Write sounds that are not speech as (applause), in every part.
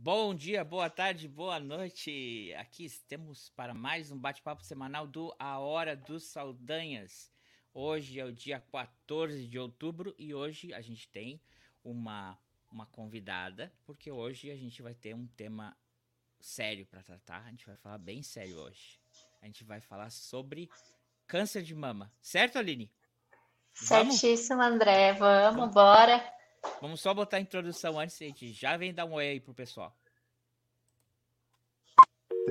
Bom dia, boa tarde, boa noite. Aqui estamos para mais um bate-papo semanal do A Hora dos Saldanhas. Hoje é o dia 14 de outubro e hoje a gente tem uma, uma convidada, porque hoje a gente vai ter um tema sério para tratar. A gente vai falar bem sério hoje. A gente vai falar sobre câncer de mama. Certo, Aline? Certíssimo, André. Vamos, bora. Vamos só botar a introdução antes, a gente já vem dar um oi aí pro pessoal.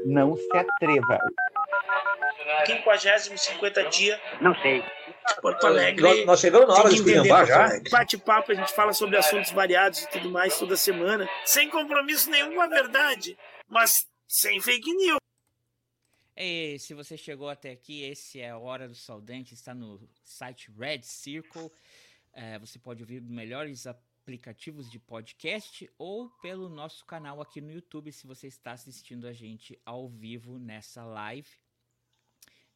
Não se atreva. 50 50 dia. Não sei. Porto Alegre. Nós, nós chegamos na hora de esculhambar já. Bate-papo, a gente fala sobre assuntos variados e tudo mais toda semana. Sem compromisso nenhum com a verdade, mas sem fake news. E se você chegou até aqui, esse é a Hora do Saudante, está no site Red Circle. É, você pode ouvir melhores aplicativos de podcast ou pelo nosso canal aqui no YouTube, se você está assistindo a gente ao vivo nessa live.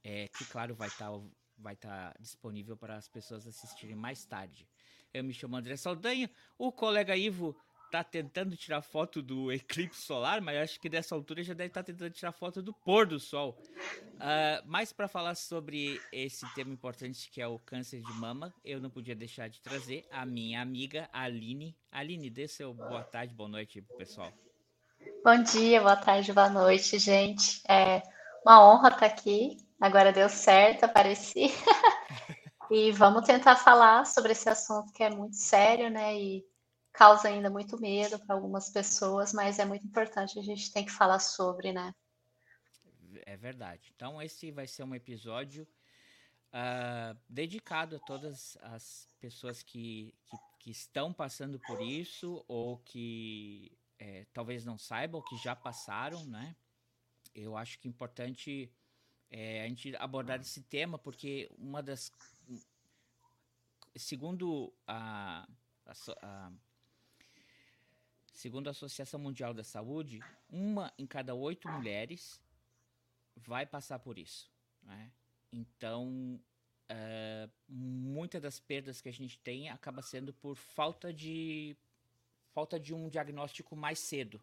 É, que, claro, vai estar vai tá disponível para as pessoas assistirem mais tarde. Eu me chamo André Saldanha, o colega Ivo tá tentando tirar foto do eclipse solar, mas acho que dessa altura já deve estar tá tentando tirar foto do pôr do sol. Uh, mas para falar sobre esse tema importante que é o câncer de mama, eu não podia deixar de trazer a minha amiga Aline. Aline, dê seu boa tarde, boa noite pessoal. Bom dia, boa tarde, boa noite, gente. É uma honra estar aqui. Agora deu certo, apareci. (laughs) e vamos tentar falar sobre esse assunto que é muito sério, né? E causa ainda muito medo para algumas pessoas, mas é muito importante, a gente tem que falar sobre, né? É verdade. Então, esse vai ser um episódio uh, dedicado a todas as pessoas que, que, que, estão passando por isso ou que é, talvez não saibam, que já passaram, né? Eu acho que é importante é, a gente abordar esse tema, porque uma das. Segundo a, a, a Segundo a Associação Mundial da Saúde, uma em cada oito mulheres vai passar por isso. Né? Então, uh, muitas das perdas que a gente tem acaba sendo por falta de falta de um diagnóstico mais cedo.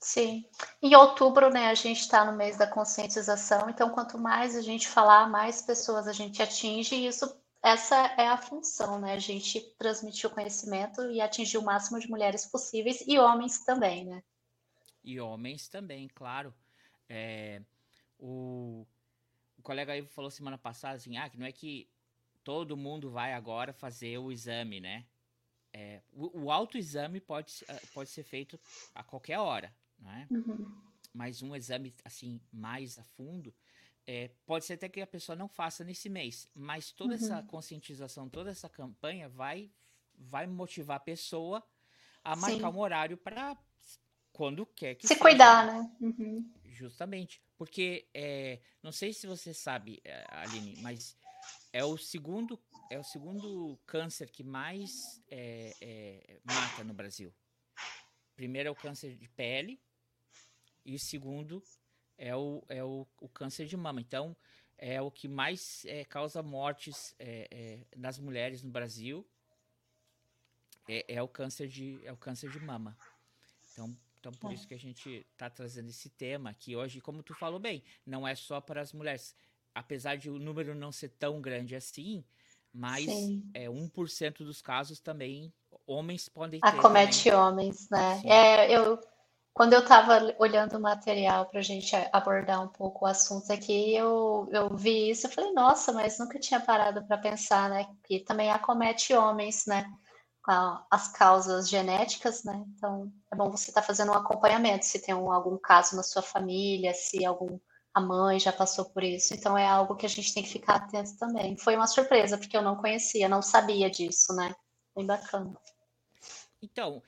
Sim. Em outubro, né, a gente está no mês da conscientização, então quanto mais a gente falar, mais pessoas a gente atinge, e isso essa é a função, né? A gente transmitir o conhecimento e atingir o máximo de mulheres possíveis e homens também, né? E homens também, claro. É, o, o colega aí falou semana passada assim, ah, que não é que todo mundo vai agora fazer o exame, né? É, o, o autoexame pode, ah, pode ser feito a qualquer hora, né? Uhum. Mas um exame assim mais a fundo é, pode ser até que a pessoa não faça nesse mês, mas toda uhum. essa conscientização, toda essa campanha vai, vai motivar a pessoa a marcar Sim. um horário para quando quer que se seja. cuidar, né? Uhum. Justamente, porque é, não sei se você sabe, é, Aline, mas é o segundo é o segundo câncer que mais é, é, mata no Brasil. Primeiro é o câncer de pele e o segundo é o, é o, o câncer de mama. Então, é o que mais é, causa mortes é, é, nas mulheres no Brasil. É, é, o câncer de, é o câncer de mama. Então, então por isso que a gente está trazendo esse tema aqui hoje. Como tu falou bem, não é só para as mulheres. Apesar de o número não ser tão grande assim, mas Sim. é 1% dos casos também homens podem ter. Acomete também. homens, né? É, eu quando eu estava olhando o material para a gente abordar um pouco o assunto aqui, eu, eu vi isso e falei, nossa, mas nunca tinha parado para pensar, né? Que também acomete homens, né? As causas genéticas, né? Então, é bom você estar tá fazendo um acompanhamento, se tem um, algum caso na sua família, se algum a mãe já passou por isso. Então, é algo que a gente tem que ficar atento também. Foi uma surpresa, porque eu não conhecia, não sabia disso, né? Bem bacana. Então,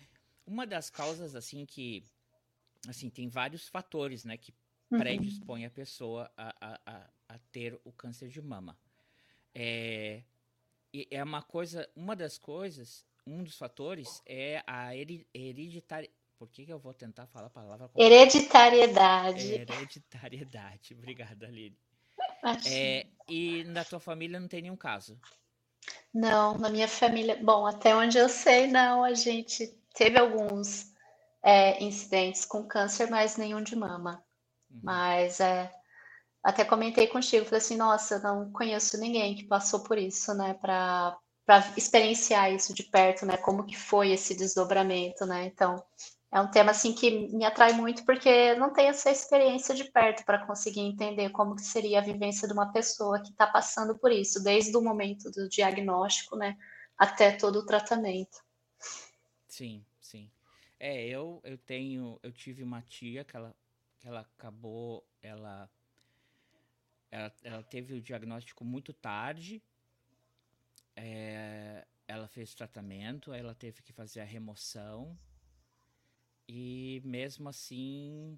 uma das causas, assim, que assim, tem vários fatores, né, que uhum. predispõem a pessoa a, a, a, ter o câncer de mama. É, é uma coisa, uma das coisas, um dos fatores é a hereditariedade. Por que, que eu vou tentar falar a palavra? Hereditariedade. Hereditariedade. (laughs) Obrigada, Aline. É, e na tua família não tem nenhum caso? Não, na minha família. Bom, até onde eu sei, não. A gente teve alguns é, incidentes com câncer, mas nenhum de mama. Uhum. Mas é, até comentei contigo, falei assim, nossa, não conheço ninguém que passou por isso, né, para experienciar isso de perto, né, como que foi esse desdobramento, né, então é um tema assim que me atrai muito porque não tem essa experiência de perto para conseguir entender como que seria a vivência de uma pessoa que está passando por isso, desde o momento do diagnóstico, né, até todo o tratamento. Sim. É, eu eu tenho, eu tive uma tia que ela que ela acabou, ela ela, ela teve o diagnóstico muito tarde. É, ela fez tratamento, ela teve que fazer a remoção e mesmo assim,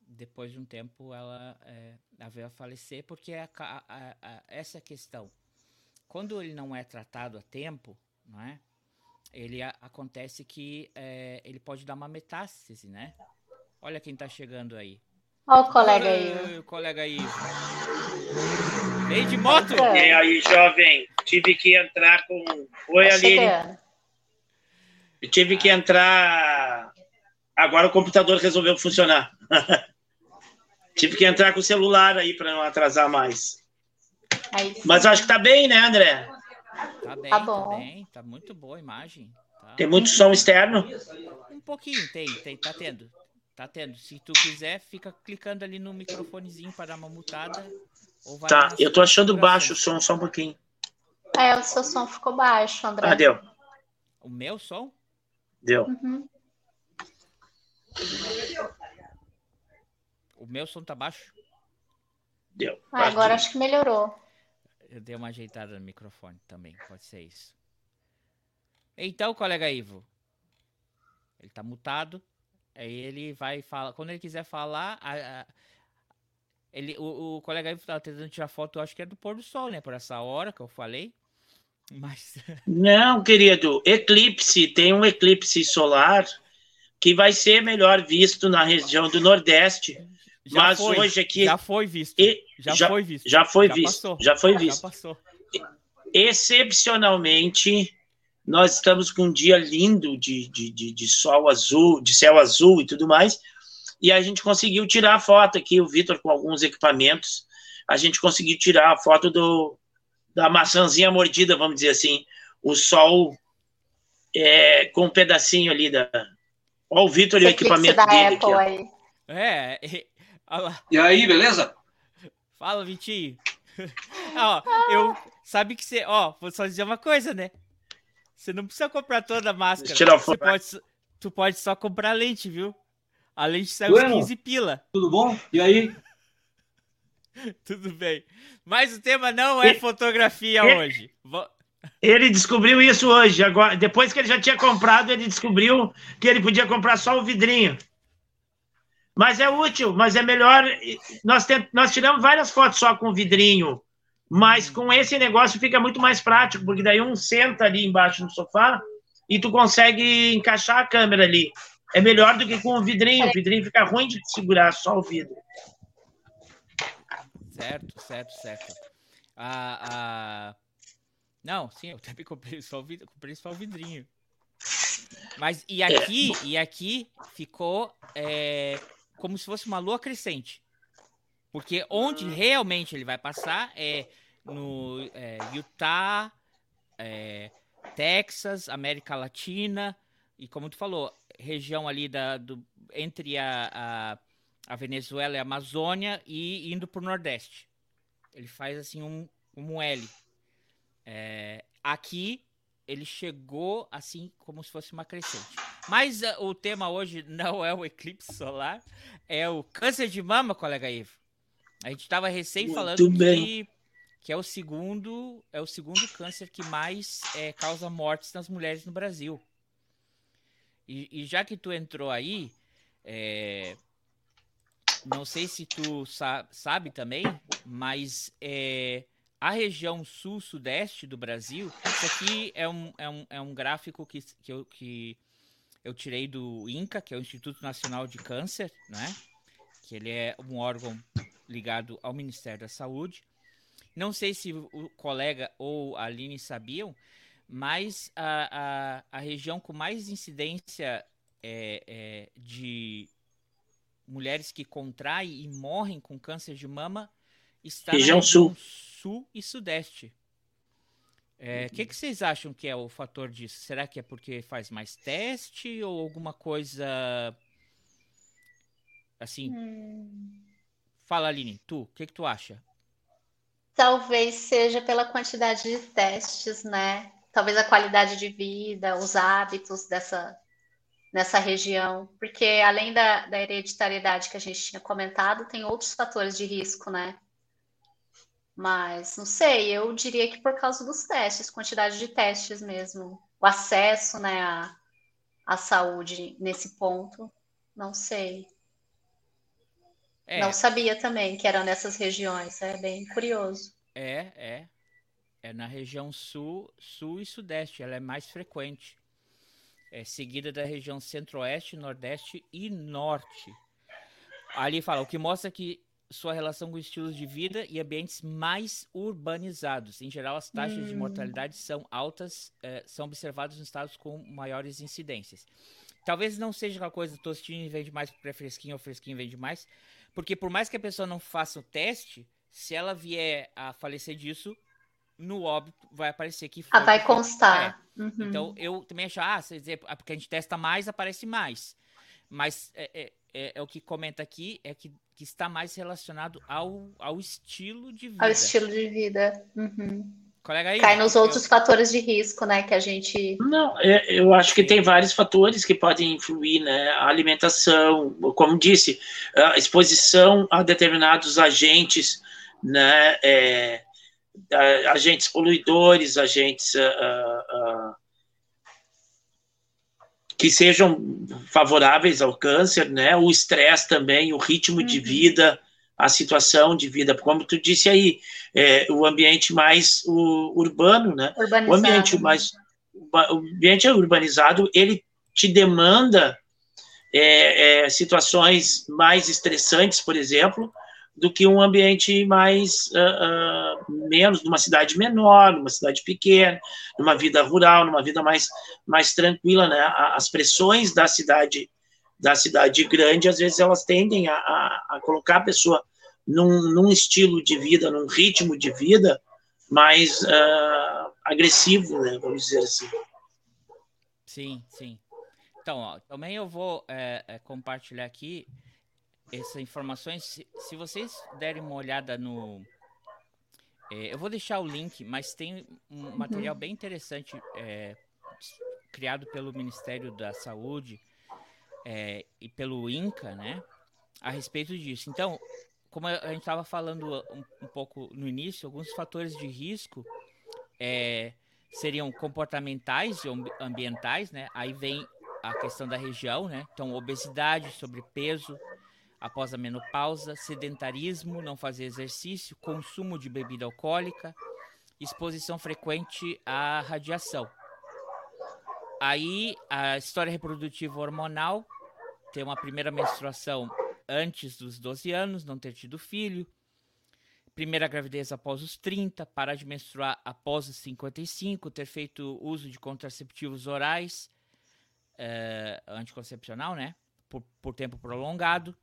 depois de um tempo, ela, é, ela veio a falecer porque a, a, a, essa questão, quando ele não é tratado a tempo, não é? Ele acontece que é, ele pode dar uma metástase, né? Olha quem está chegando aí. Olha o colega aí. O colega aí. Vem de moto! E aí, jovem? Tive que entrar com. Oi, tá Aline. Eu tive que entrar Agora o computador resolveu funcionar. (laughs) Tive que entrar com o celular aí para não atrasar mais. Mas acho que tá bem, né, André? Tá bem, tá, bom. tá bem. Tá muito boa a imagem. Tá. Tem muito som externo? Um pouquinho, tem, tem, tá tendo. Tá tendo. Se tu quiser, fica clicando ali no microfonezinho para dar uma mutada. tá, eu tô achando baixo o som, só um pouquinho. É, o seu som ficou baixo, André. Ah, deu. O meu som? Deu. Uhum. O meu som tá baixo? Deu. Ah, agora acho que melhorou. Eu dei uma ajeitada no microfone também, pode ser isso. Então, colega Ivo, ele tá mutado. Aí ele vai falar. Quando ele quiser falar, a, a, ele, o, o, colega Ivo tava tentando tirar foto, eu acho que é do pôr do sol, né? Por essa hora que eu falei. (laughs) Mas. Não, querido, eclipse, tem um eclipse solar que vai ser melhor visto na região do Nordeste. Já mas foi, hoje aqui. Já foi visto. E, já, já, foi visto. Já foi já visto. Passou. Já foi visto. Já passou. Excepcionalmente, nós estamos com um dia lindo de, de, de, de, sol azul, de céu azul e tudo mais. E a gente conseguiu tirar a foto aqui, o Vitor com alguns equipamentos. A gente conseguiu tirar a foto do, da maçãzinha mordida, vamos dizer assim. O sol é, com um pedacinho ali da, Olha o Vitor e o equipamento da dele Apple aqui. Aí. É, e, e aí, beleza? Fala, Vitinho. (laughs) ó, eu sabe que você, ó, vou só dizer uma coisa, né? Você não precisa comprar toda a máscara. Tirar você pode, tu pode só comprar lente, viu? A lente sai uns 15 pila. Tudo bom? E aí? (laughs) Tudo bem. Mas o tema não é fotografia e, hoje. Ele descobriu isso hoje. Agora, depois que ele já tinha comprado, ele descobriu que ele podia comprar só o vidrinho. Mas é útil, mas é melhor. Nós, tent, nós tiramos várias fotos só com vidrinho, mas com esse negócio fica muito mais prático, porque daí um senta ali embaixo no sofá e tu consegue encaixar a câmera ali. É melhor do que com o vidrinho. O vidrinho fica ruim de segurar só o vidro. Certo, certo, certo. Ah, ah não, sim, eu também comprei só o, vid... comprei só o vidrinho. Mas e aqui, é. e aqui ficou é, como se fosse uma lua crescente. Porque onde realmente ele vai passar é no é, Utah, é, Texas, América Latina, e como tu falou, região ali da, do, entre a, a, a Venezuela e a Amazônia e indo para o Nordeste. Ele faz assim um, um L. É, aqui ele chegou assim como se fosse uma crescente. Mas uh, o tema hoje (laughs) não é o eclipse solar, é o câncer de mama, colega Ivo. A gente estava recém Muito falando que, que é o segundo é o segundo câncer que mais é, causa mortes nas mulheres no Brasil. E, e já que tu entrou aí, é, não sei se tu sa sabe também, mas é, a região sul-sudeste do Brasil, isso aqui é um, é um, é um gráfico que, que, eu, que eu tirei do INCA, que é o Instituto Nacional de Câncer, né? que ele é um órgão ligado ao Ministério da Saúde. Não sei se o colega ou a Aline sabiam, mas a, a, a região com mais incidência é, é, de mulheres que contraem e morrem com câncer de mama está região na região sul. sul e sudeste. O é, que, que vocês acham que é o fator disso? Será que é porque faz mais teste ou alguma coisa assim? Hum. Fala, Aline, tu, o que, que tu acha? Talvez seja pela quantidade de testes, né? Talvez a qualidade de vida, os hábitos dessa nessa região, porque além da, da hereditariedade que a gente tinha comentado, tem outros fatores de risco, né? Mas não sei, eu diria que por causa dos testes, quantidade de testes mesmo, o acesso, né, à, à saúde nesse ponto, não sei. É. Não sabia também que eram nessas regiões, é bem curioso. É, é. É na região sul, sul e sudeste, ela é mais frequente. É seguida da região centro-oeste, nordeste e norte. Ali fala, o que mostra que sua relação com estilos de vida e ambientes mais urbanizados. Em geral, as taxas hum. de mortalidade são altas, eh, são observadas nos estados com maiores incidências. Talvez não seja aquela coisa tostinho vende mais porque é fresquinho ou fresquinho vende mais, porque por mais que a pessoa não faça o teste, se ela vier a falecer disso, no óbito vai aparecer que foi. Ah, vai constar. É. Uhum. Então eu também acho, ah, você dizer, ah, porque a gente testa mais, aparece mais. Mas é, é, é, é o que comenta aqui, é que que está mais relacionado ao, ao estilo de vida. Ao estilo de vida. Uhum. Colega aí, Cai nos eu... outros fatores de risco, né, que a gente... Não, é, eu acho que tem vários fatores que podem influir, né, a alimentação, como disse, a exposição a determinados agentes, né, é, agentes poluidores, agentes... Uh, uh, que sejam favoráveis ao câncer, né? O estresse também, o ritmo uhum. de vida, a situação de vida, como tu disse aí, é, o ambiente mais o, urbano, né? Urbanizado. O ambiente mais o ambiente urbanizado, ele te demanda é, é, situações mais estressantes, por exemplo, do que um ambiente mais uh, uh, menos, numa cidade menor, numa cidade pequena, numa vida rural, numa vida mais, mais tranquila, né? As pressões da cidade da cidade grande, às vezes elas tendem a, a, a colocar a pessoa num, num, estilo de vida, num ritmo de vida mais uh, agressivo, né? Vamos dizer assim. Sim, sim. Então, ó, também eu vou é, é, compartilhar aqui essas informações. Se, se, vocês derem uma olhada no. É, eu vou deixar o link, mas tem um uhum. material bem interessante é, criado pelo Ministério da Saúde é, e pelo INCA, né? A respeito disso. Então, como a gente estava falando um, um, pouco no início, alguns fatores de risco é, seriam comportamentais e ambientais, né? Aí vem a questão da região, né? Então, obesidade, sobrepeso, após a menopausa, sedentarismo, não fazer exercício, consumo de bebida alcoólica, exposição frequente à radiação. Aí a história reprodutiva hormonal, ter uma primeira menstruação antes dos 12 anos, não ter tido filho, primeira gravidez após os 30, parar de menstruar após os 55, ter feito uso de contraceptivos orais, uh, anticoncepcional, né? Por, por tempo prolongado,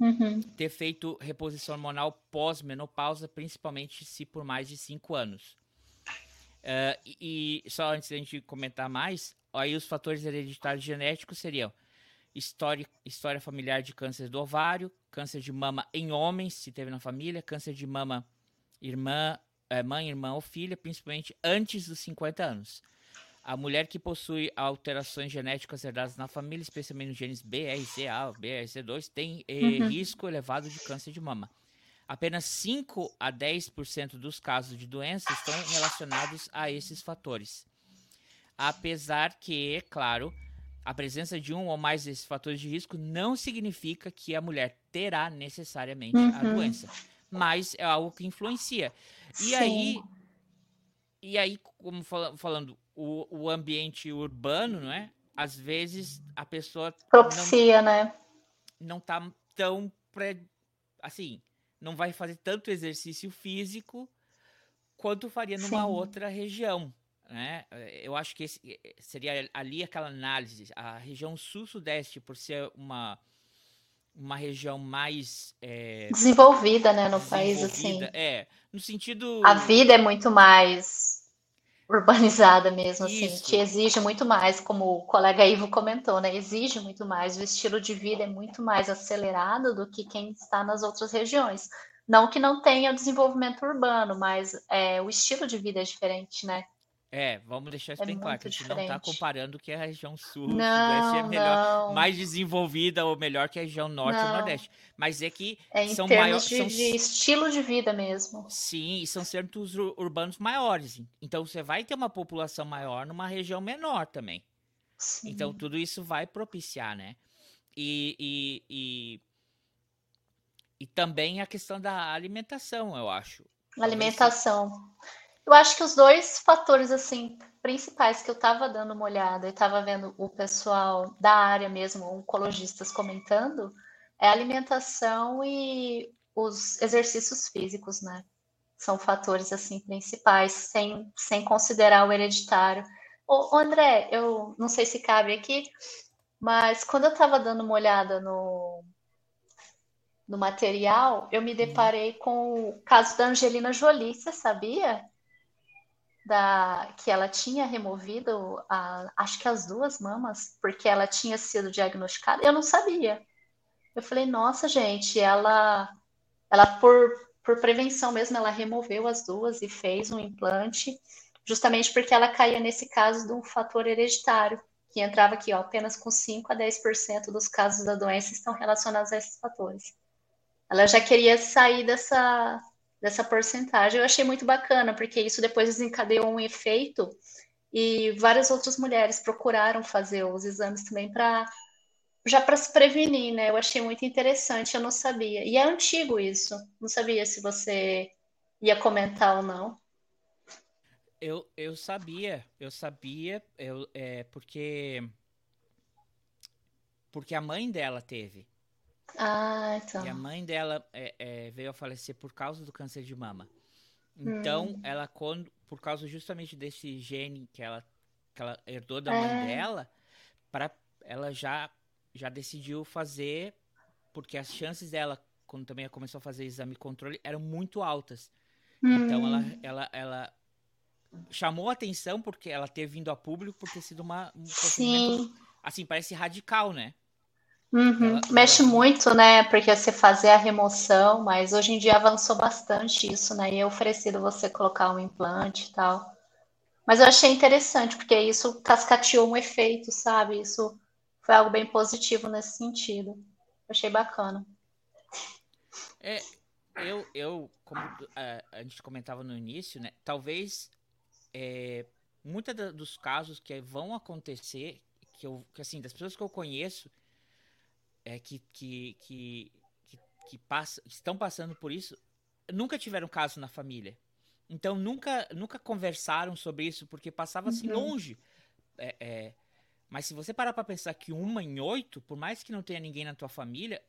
Uhum. Ter feito reposição hormonal pós-menopausa, principalmente se por mais de cinco anos. Uh, e, e, só antes da gente comentar mais, aí os fatores hereditários genéticos seriam história, história familiar de câncer do ovário, câncer de mama em homens, se teve na família, câncer de mama irmã, é, mãe, irmã ou filha, principalmente antes dos 50 anos. A mulher que possui alterações genéticas herdadas na família, especialmente nos genes BRCA, BRCA2, tem eh, uhum. risco elevado de câncer de mama. Apenas 5 a 10% dos casos de doença estão relacionados a esses fatores. Apesar que, claro, a presença de um ou mais desses fatores de risco não significa que a mulher terá necessariamente uhum. a doença, mas é algo que influencia. E Sim. aí, e aí, como fal falando, o, o ambiente urbano, não é? Às vezes a pessoa propicia, não, né? Não tá tão pre... assim, não vai fazer tanto exercício físico quanto faria numa Sim. outra região. né? Eu acho que esse, seria ali aquela análise. A região sul-sudeste, por ser uma, uma região mais é, desenvolvida, né, no país assim. É, no sentido a vida é muito mais urbanizada mesmo assim, Isso. te exige muito mais, como o colega Ivo comentou, né? Exige muito mais, o estilo de vida é muito mais acelerado do que quem está nas outras regiões. Não que não tenha o desenvolvimento urbano, mas é, o estilo de vida é diferente, né? É, vamos deixar isso é bem claro, que a gente diferente. não está comparando que a região sul, não, sudeste é melhor, não. mais desenvolvida ou melhor que a região norte não. ou nordeste. Mas é que é, são maiores. De, são... de estilo de vida mesmo. Sim, e são centros urbanos maiores. Então você vai ter uma população maior numa região menor também. Sim. Então tudo isso vai propiciar, né? E, e, e, e também a questão da alimentação, eu acho. Alimentação. Eu acho que os dois fatores assim principais que eu estava dando uma olhada e estava vendo o pessoal da área mesmo, oncologistas comentando, é a alimentação e os exercícios físicos, né? São fatores assim principais, sem, sem considerar o hereditário. Ô, André, eu não sei se cabe aqui, mas quando eu estava dando uma olhada no, no material, eu me deparei com o caso da Angelina Jolie, você sabia? Da que ela tinha removido, a, acho que as duas mamas, porque ela tinha sido diagnosticada. Eu não sabia. Eu falei, nossa, gente, ela, ela por, por prevenção mesmo, ela removeu as duas e fez um implante, justamente porque ela caía nesse caso de um fator hereditário, que entrava aqui, ó, apenas com 5 a 10% dos casos da doença estão relacionados a esses fatores. Ela já queria sair dessa, dessa porcentagem. Eu achei muito bacana, porque isso depois desencadeou um efeito e várias outras mulheres procuraram fazer os exames também para já para se prevenir, né? Eu achei muito interessante, eu não sabia. E é antigo isso. Não sabia se você ia comentar ou não. Eu, eu sabia, eu sabia, eu, é, porque porque a mãe dela teve. Ah, então. E a mãe dela é, é, veio a falecer por causa do câncer de mama. Então, hum. ela, quando, por causa justamente desse gene que ela, que ela herdou da é. mãe dela, pra, ela já, já decidiu fazer, porque as chances dela, quando também começou a fazer exame controle, eram muito altas. Hum. Então, ela, hum. ela, ela chamou atenção porque ela ter vindo a público por ter sido uma, um Sim. assim, parece radical, né? Uhum. Ela, Mexe ela... muito, né? Porque você fazer a remoção, mas hoje em dia avançou bastante isso, né? E é oferecido você colocar um implante e tal. Mas eu achei interessante, porque isso cascateou um efeito, sabe? Isso foi algo bem positivo nesse sentido. achei bacana. É, eu, eu como a, a gente comentava no início, né? Talvez é, muitos dos casos que vão acontecer, que eu, que assim, das pessoas que eu conheço, é, que, que, que, que, que passa, estão passando por isso nunca tiveram caso na família. Então nunca, nunca conversaram sobre isso porque passava assim uhum. longe. É, é, mas se você parar para pensar que uma em oito, por mais que não tenha ninguém na tua família,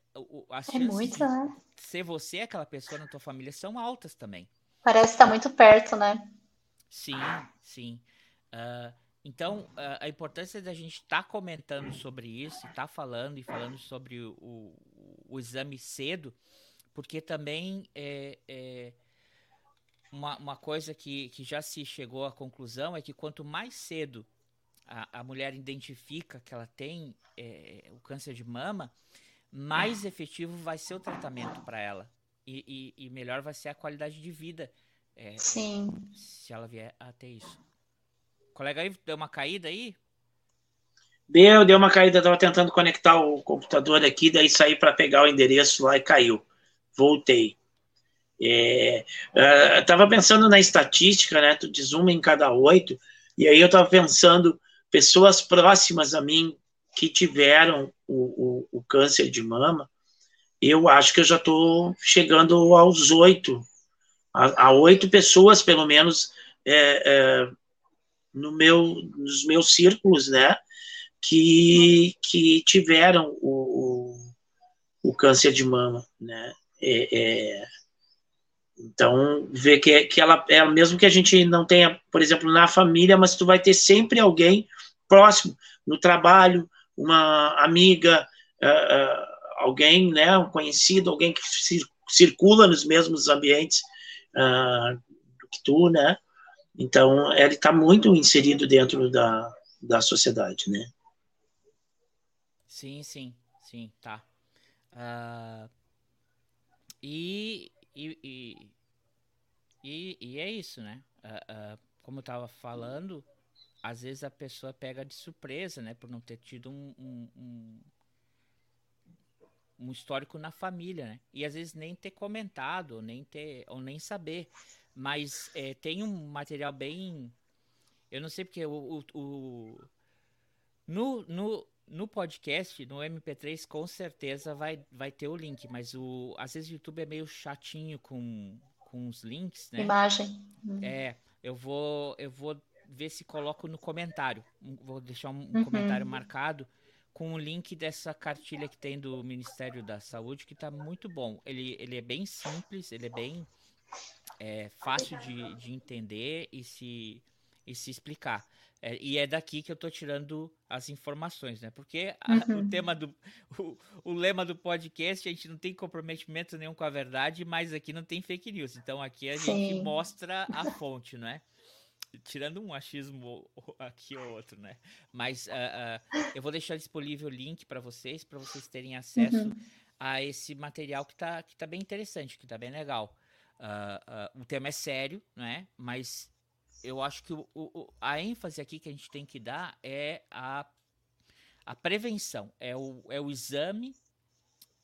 as é chances muito, de né? ser você aquela pessoa na tua família são altas também. Parece estar tá muito perto, né? Sim, sim. Uh, então, a, importância da gente estar tá comentando sobre isso, estar tá falando e falando sobre o, o, o, exame cedo, porque também é, é uma, uma, coisa que, que já se chegou à conclusão é que quanto mais cedo a, a mulher identifica que ela tem é, o câncer de mama, mais efetivo vai ser o tratamento para ela e, e, e, melhor vai ser a qualidade de vida é, se ela vier a ter isso colega aí deu uma caída aí? Deu, deu uma caída. Tava tentando conectar o computador aqui, daí saí para pegar o endereço lá e caiu. Voltei. É, uh, tava pensando na estatística, né? Tu diz uma em cada oito, e aí eu tava pensando pessoas próximas a mim que tiveram o, o, o câncer de mama. Eu acho que eu já estou chegando aos oito, a, a oito pessoas pelo menos é, é, no meu, nos meus círculos, né, que, que tiveram o, o, o câncer de mama, né, é, é, Então, ver que, que ela é mesmo que a gente não tenha, por exemplo, na família, mas tu vai ter sempre alguém próximo, no trabalho, uma amiga, uh, uh, alguém, né, um conhecido, alguém que circula nos mesmos ambientes uh, que tu, né? Então, ele está muito inserido dentro da, da sociedade, né? Sim, sim, sim, tá. Uh, e, e, e, e, é isso, né? Uh, uh, como eu estava falando, às vezes a pessoa pega de surpresa, né? Por não ter tido um, um, um, um histórico na família, né? E às vezes nem ter comentado, nem ter, ou nem saber. Mas é, tem um material bem. Eu não sei porque o. o, o no, no, no podcast, no MP3, com certeza vai, vai ter o link, mas o, às vezes o YouTube é meio chatinho com, com os links, né? Imagem. É, eu vou, eu vou ver se coloco no comentário. Vou deixar um, um uhum. comentário marcado com o link dessa cartilha que tem do Ministério da Saúde, que está muito bom. Ele, ele é bem simples, ele é bem é, fácil de, de entender e se, e se explicar. É, e é daqui que eu estou tirando as informações, né? Porque a, uhum. o tema do. (laughs) O, o, lema do podcast, a gente não tem comprometimento nenhum com a verdade, mas aqui não tem fake news. Então aqui a Sim. gente mostra a fonte, né? Tirando um achismo aqui ou outro, né? Mas uh, uh, eu vou deixar disponível o link para vocês, para vocês terem acesso uhum. a esse material que está que tá bem interessante, que está bem legal. Uh, o tema é sério, né? Mas eu acho que o, o, a ênfase aqui que a gente tem que dar é a, a prevenção, é o, é o exame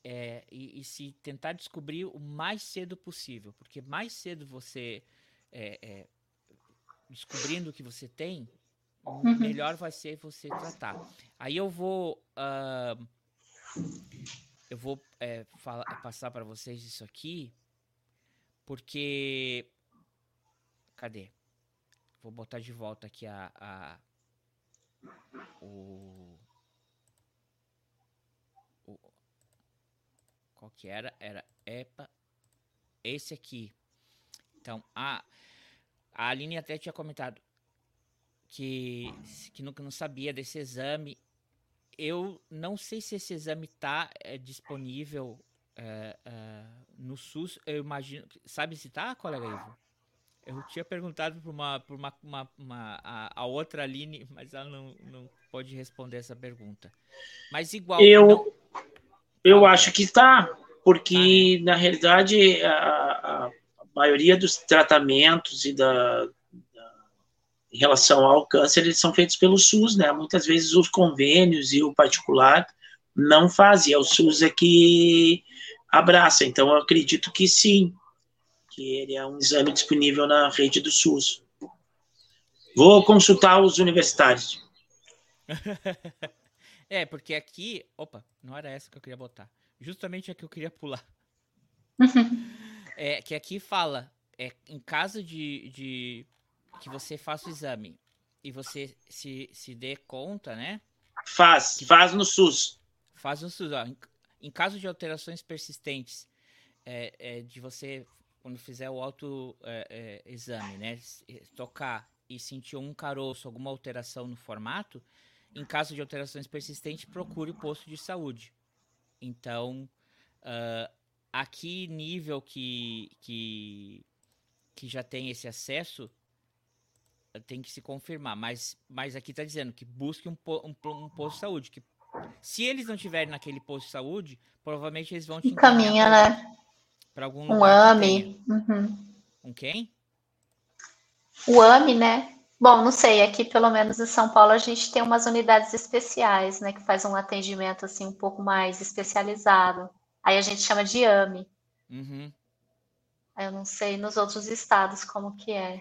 é, e, e, se tentar descobrir o mais cedo possível, porque mais cedo você é, é, descobrindo o que você tem, uhum. melhor vai ser você tratar. Aí eu vou uh, eu vou é, falar, passar para vocês isso aqui, porque cadê? Vou botar de volta aqui a, a o, o qual que era? Era EPA esse aqui. Então, a a Aline até tinha comentado que que nunca não sabia desse exame. Eu não sei se esse exame está é, disponível é, é, no SUS. Eu imagino. Sabe se tá, colega Ivo? Eu tinha perguntado para uma, por uma, uma, uma a, a, outra Aline, (laughs) mas ela não, não pode responder essa pergunta. Mas igual. Eu, não... eu ah, acho que está, porque ah, né? na realidade a, a, maioria dos tratamentos e da, da, em relação ao câncer eles são feitos pelo SUS, né? Muitas vezes os convênios e o particular não fazem, é o SUS é que abraça. Então eu acredito que sim, que ele é um exame disponível na rede do SUS. Vou consultar os universitários. (laughs) é, porque aqui. Opa, não era essa que eu queria botar. Justamente a que eu queria pular. (laughs) é, que aqui fala: é, em caso de, de que você faça o exame e você se, se dê conta, né? Faz, faz no SUS. Faz no SUS. Ó, em, em caso de alterações persistentes, é, é, de você quando fizer o auto é, é, né, tocar e sentir um caroço, alguma alteração no formato, em caso de alterações persistentes, procure o posto de saúde. Então, uh, aqui nível que, que, que já tem esse acesso, tem que se confirmar. Mas, mas aqui está dizendo que busque um, um, um, posto de saúde. Que, se eles não tiverem naquele posto de saúde, provavelmente eles vão te encaminhar. né? Para algum um AMI. Uhum. Um quem? O AMI, né? Bom, não sei, aqui pelo menos em São Paulo a gente tem umas unidades especiais, né, que faz um atendimento assim um pouco mais especializado. Aí a gente chama de AMI. Uhum. Eu não sei nos outros estados como que é.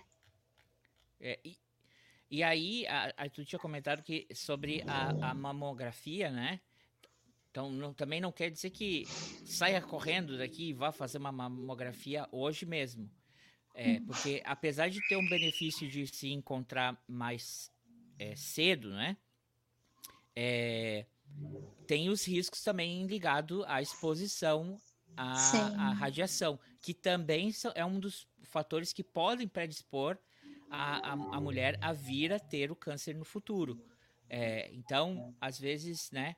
é e, e aí, a, a, tu tinha comentado que sobre a, a mamografia, né? Então, não, também não quer dizer que saia correndo daqui e vá fazer uma mamografia hoje mesmo. É, porque apesar de ter um benefício de se encontrar mais é, cedo, né? É, tem os riscos também ligados à exposição a, a, radiação, que também é um dos fatores que podem predispor a, a, a mulher a vir a ter o câncer no futuro. É, então, às vezes, né,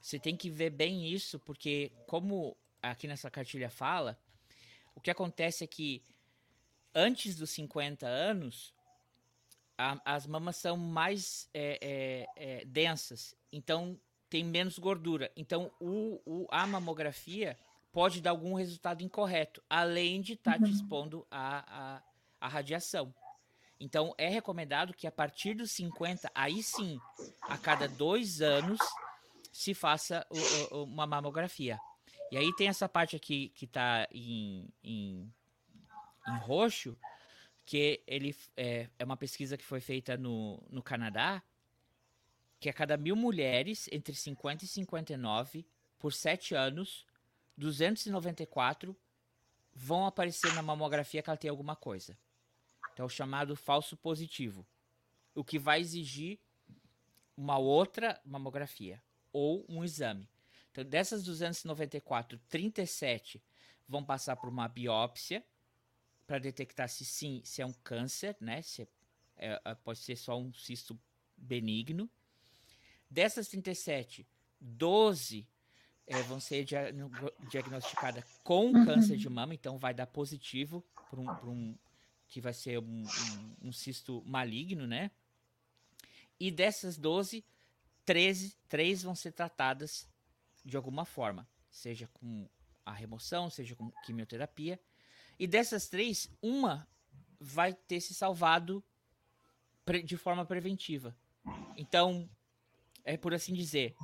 você tem que ver bem isso, porque como aqui nessa cartilha fala, o que acontece é que antes dos 50 anos, a, as mamas são mais é, é, é, densas, então tem menos gordura. Então o, o, a mamografia pode dar algum resultado incorreto, além de estar tá uhum. te expondo a, a, a radiação. Então é recomendado que a partir dos 50, aí sim, a cada dois anos, se faça o, o, uma mamografia. E aí tem essa parte aqui que está em, em, em roxo, que ele é, é uma pesquisa que foi feita no, no Canadá, que a cada mil mulheres entre 50 e 59, por 7 anos, 294 vão aparecer na mamografia que ela tem alguma coisa. Então, o chamado falso positivo. O que vai exigir uma outra mamografia ou um exame. Então, dessas 294, 37 vão passar por uma biópsia para detectar se sim, se é um câncer, né? Se é, é, pode ser só um cisto benigno. Dessas 37, 12 é, vão ser dia diagnosticadas com uhum. câncer de mama, então vai dar positivo para um, um, que vai ser um, um, um, cisto maligno, né? E dessas 12, 13, 3 vão ser tratadas de alguma forma, seja com a remoção, seja com quimioterapia, e dessas três, uma vai ter se salvado de forma preventiva. Então, é por assim dizer,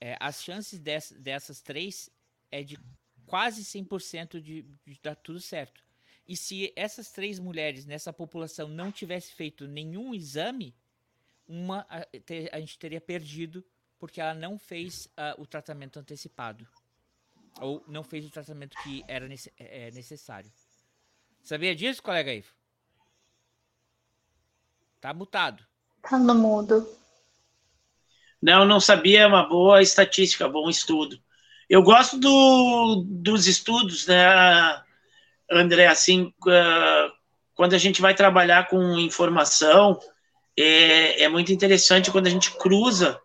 é, as chances dessas, dessas três é de quase 100% de, de dar tudo certo. E se essas três mulheres nessa população não tivesse feito nenhum exame, uma a, a gente teria perdido porque ela não fez uh, o tratamento antecipado ou não fez o tratamento que era nesse, é, é, necessário. Sabia disso, colega Ivo? Tá mutado. Tá no mudo. Não, não sabia, é uma boa estatística, bom estudo. Eu gosto do, dos estudos, né, André, assim, uh, quando a gente vai trabalhar com informação, é, é muito interessante quando a gente cruza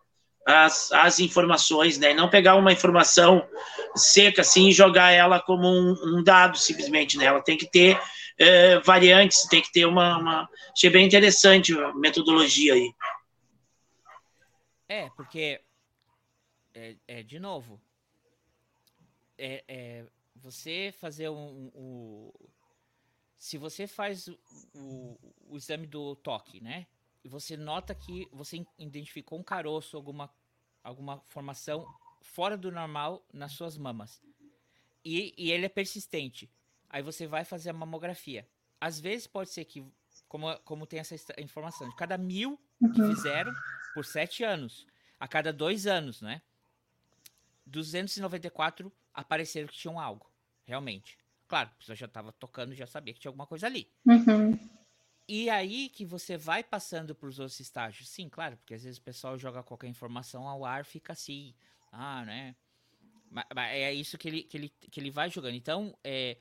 as, as informações, né? E não pegar uma informação seca assim e jogar ela como um, um dado simplesmente, né? Ela tem que ter é, variantes, tem que ter uma, uma. Achei bem interessante a metodologia aí. É, porque é, é de novo, é, é, você fazer um, um, se você faz o, o, o exame do toque, né? e você nota que você identificou um caroço, alguma, alguma formação fora do normal nas suas mamas. E, e ele é persistente. Aí você vai fazer a mamografia. Às vezes pode ser que, como, como tem essa informação, de cada mil que uhum. fizeram por sete anos, a cada dois anos, né? 294 apareceram que tinham algo, realmente. Claro, a pessoa já estava tocando, já sabia que tinha alguma coisa ali. Uhum. E aí que você vai passando para os outros estágios. Sim, claro, porque às vezes o pessoal joga qualquer informação ao ar, fica assim, ah, né? Mas, é isso que ele, que ele, que ele vai jogando. Então, é,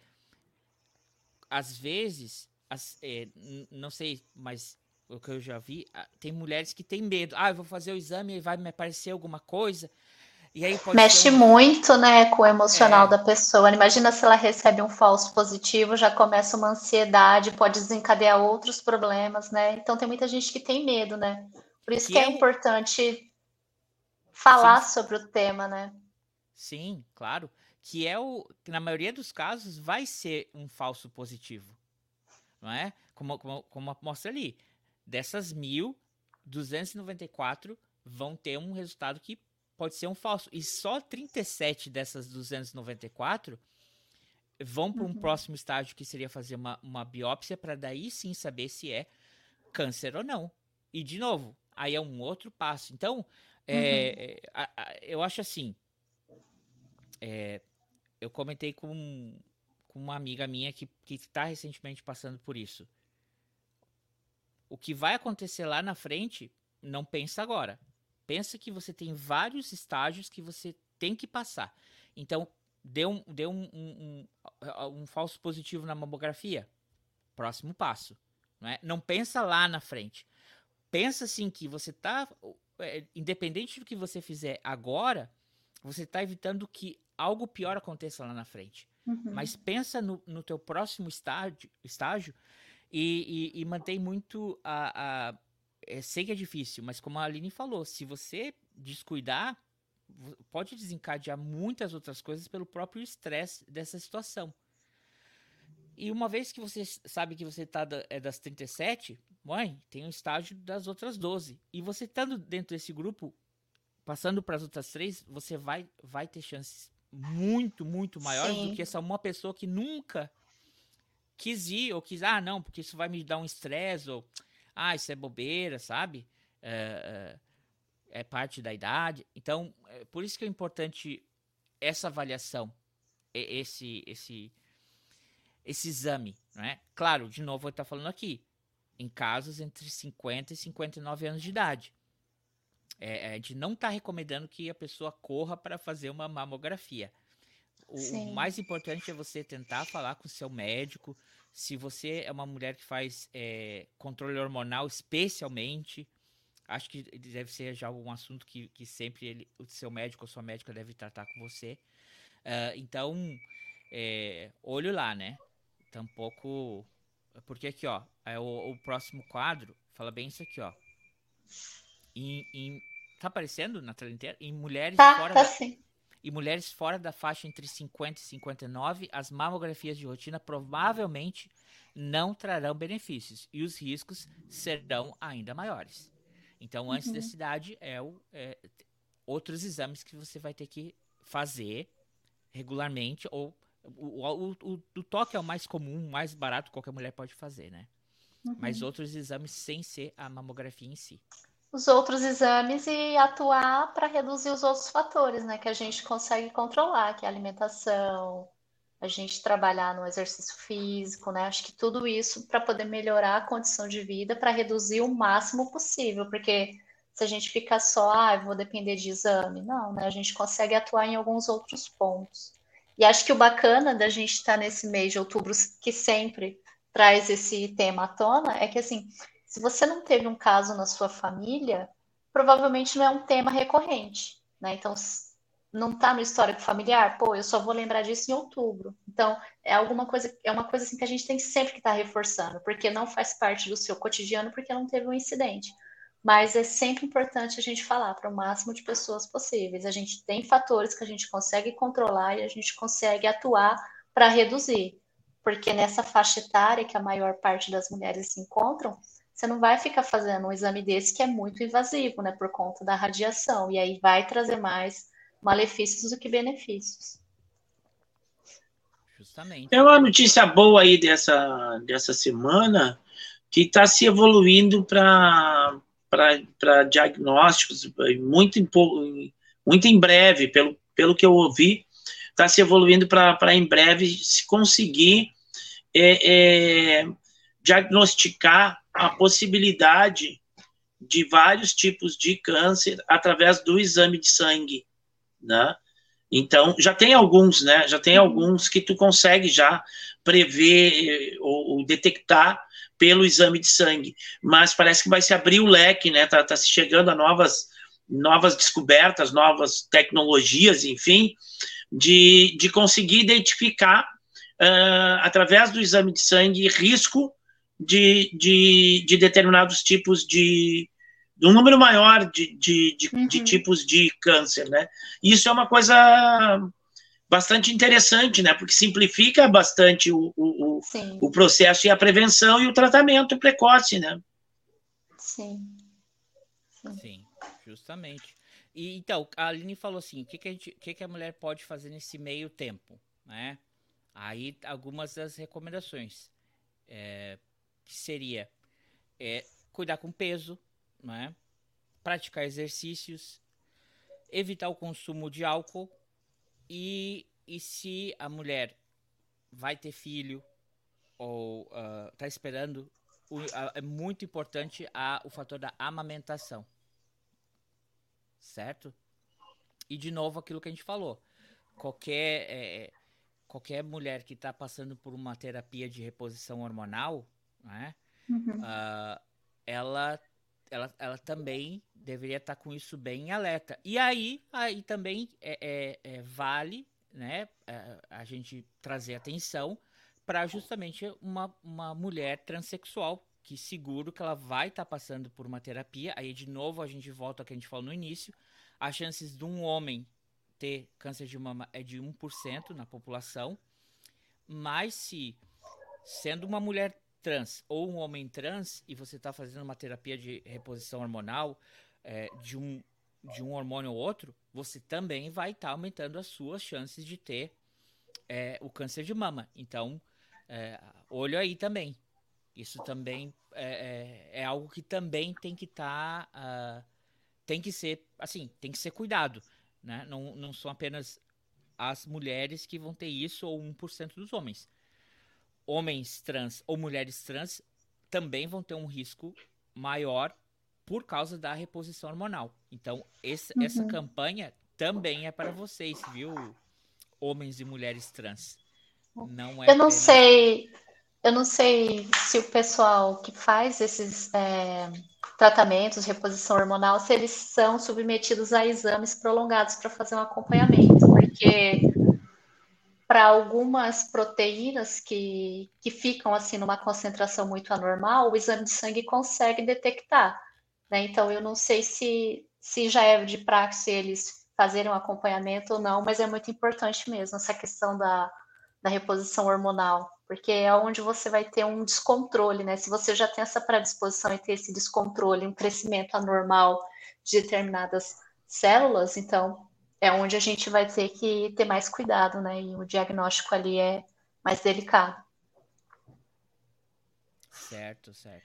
às vezes, as, é, não sei, mas o que eu já vi, tem mulheres que têm medo. Ah, eu vou fazer o exame e vai me aparecer alguma coisa. Mexe um... muito, né, com o emocional é. da pessoa. Imagina se ela recebe um falso positivo, já começa uma ansiedade, pode desencadear outros problemas, né? Então tem muita gente que tem medo, né? Por isso que, que é, é importante falar Sim. sobre o tema, né? Sim, claro. Que é o que na maioria dos casos vai ser um falso positivo, não é? Como, como, como mostra ali, dessas mil, 294 vão ter um resultado que pode ser um falso. E só 37 dessas 294 vão para um uhum. próximo estágio que seria fazer uma, uma biópsia para daí sim saber se é câncer ou não. E de novo, aí é um outro passo. Então, é, uhum. a, a, eu acho assim. É, eu comentei com, com uma amiga minha que está recentemente passando por isso. O que vai acontecer lá na frente, não pensa agora. Pensa que você tem vários estágios que você tem que passar. Então, deu, um, deu um, um, um, falso positivo na mamografia. Próximo passo. Não, é? não pensa lá na frente. Pensa assim que você está, é, independente do que você fizer agora, você está evitando que algo pior aconteça lá na frente. Uhum. Mas pensa no, no teu próximo estágio, estágio e, e, e mantém muito a, a é, sei que é difícil, mas como a Aline falou, se você descuidar, pode desencadear muitas outras coisas pelo próprio estresse dessa situação. E uma vez que você sabe que você tá da, é das 37, mãe, tem um estágio das outras 12. E você estando dentro desse grupo, passando para as outras três, você vai, vai ter chances muito, muito maiores Sim. do que essa uma pessoa que nunca quis ir, ou quis, ah, não, porque isso vai me dar um estresse, ou ah, isso é bobeira, sabe? É, é, é parte da idade. Então, é por isso que é importante essa avaliação, esse, esse, esse exame, não é? Claro, de novo, eu estou falando aqui, em casos entre 50 e 59 anos de idade. É, a gente não está recomendando que a pessoa corra para fazer uma mamografia. O, o, mais importante é você tentar falar com o seu médico. Se você é uma mulher que faz é, controle hormonal, especialmente, acho que deve ser já um assunto que, que sempre ele, o seu médico ou sua médica deve tratar com você. Uh, então, é, olho lá, né? Tampouco. Porque aqui, ó, é o, o próximo quadro fala bem isso aqui, ó. Em, em, tá aparecendo na tela inteira? Em mulheres tá, fora tá da, sim. Em mulheres fora da faixa entre 50 e 59, as mamografias de rotina provavelmente não trarão benefícios e os riscos serão ainda maiores. Então, antes uhum. dessa idade, é, o, é outros exames que você vai ter que fazer regularmente ou o, o, o, o, toque é o mais comum, mais barato que qualquer mulher pode fazer, né? Uhum. Mas outros exames sem ser a mamografia em si os outros exames e atuar para reduzir os outros fatores, né, que a gente consegue controlar, que é a alimentação, a gente trabalhar no exercício físico, né? Acho que tudo isso para poder melhorar a condição de vida, para reduzir o máximo possível, porque se a gente ficar só, ah, vou depender de exame, não, né? A gente consegue atuar em alguns outros pontos. E acho que o bacana da gente estar tá nesse mês de outubro, que sempre traz esse tema à tona, é que assim, se você não teve um caso na sua família, provavelmente não é um tema recorrente, né? Então, não está no histórico familiar, pô, eu só vou lembrar disso em outubro. Então, é alguma coisa, é uma coisa assim que a gente tem sempre que estar tá reforçando, porque não faz parte do seu cotidiano, porque não teve um incidente. Mas é sempre importante a gente falar para o máximo de pessoas possíveis. A gente tem fatores que a gente consegue controlar e a gente consegue atuar para reduzir. Porque nessa faixa etária que a maior parte das mulheres se encontram, você não vai ficar fazendo um exame desse que é muito invasivo, né, por conta da radiação, e aí vai trazer mais malefícios do que benefícios. Justamente. Tem uma notícia boa aí dessa, dessa semana que está se evoluindo para diagnósticos muito em, muito em breve, pelo, pelo que eu ouvi, está se evoluindo para em breve se conseguir é, é, diagnosticar a possibilidade de vários tipos de câncer através do exame de sangue, né? Então, já tem alguns, né? Já tem alguns que tu consegue já prever eh, ou, ou, detectar pelo exame de sangue, mas parece que vai se abrir o leque, né? Tá, tá se chegando a novas, novas descobertas, novas tecnologias, enfim, de, de conseguir identificar uh, através do exame de sangue risco de, de, de determinados tipos de, de um número maior de, de, de, uhum. de, tipos de câncer, né? Isso é uma coisa bastante interessante, né? Porque simplifica bastante o, o, o, processo e a prevenção e o tratamento precoce, né? Sim. Sim, Sim justamente. E então, a Aline falou assim: o que, que, a, gente, que, que a mulher pode fazer nesse meio tempo, né? Aí algumas das recomendações. É, que seria é, cuidar com peso, né? praticar exercícios, evitar o consumo de álcool e, e se a mulher vai ter filho ou está uh, esperando, o, uh, é muito importante a, o fator da amamentação. Certo? E de novo aquilo que a gente falou. qualquer, é, qualquer mulher que está passando por uma terapia de reposição hormonal, né? Uhum. Uh, ela, ela, ela também deveria estar tá com isso bem em alerta. E aí, aí também é, é, é vale né, é, a gente trazer atenção para justamente uma, uma mulher transexual que seguro que ela vai estar tá passando por uma terapia. Aí, de novo, a gente volta ao que a gente falou no início. As chances de um homem ter câncer de mama é de 1% na população. Mas se, sendo uma mulher trans ou um homem trans e você está fazendo uma terapia de reposição hormonal é, de, um, de um hormônio ou outro, você também vai estar tá aumentando as suas chances de ter é, o câncer de mama. Então, é, olho aí também. Isso também é, é, é algo que também tem que estar. Tá, uh, tem que ser, assim, tem que ser cuidado. Né? Não, não são apenas as mulheres que vão ter isso ou 1% dos homens homens trans ou mulheres trans também vão ter um risco maior por causa da reposição hormonal. Então, esse, uhum. essa campanha também é para vocês, viu? Homens e mulheres trans. Não é eu não apenas... sei, eu não sei se o pessoal que faz esses é, tratamentos, reposição hormonal, se eles são submetidos a exames prolongados para fazer um acompanhamento, porque para algumas proteínas que, que ficam assim numa concentração muito anormal, o exame de sangue consegue detectar. Né? Então, eu não sei se, se já é de praxe eles fazerem um acompanhamento ou não, mas é muito importante mesmo essa questão da, da reposição hormonal, porque é onde você vai ter um descontrole, né? Se você já tem essa predisposição e ter esse descontrole, um crescimento anormal de determinadas células, então é onde a gente vai ter que ter mais cuidado, né? E o diagnóstico ali é mais delicado. Certo, certo.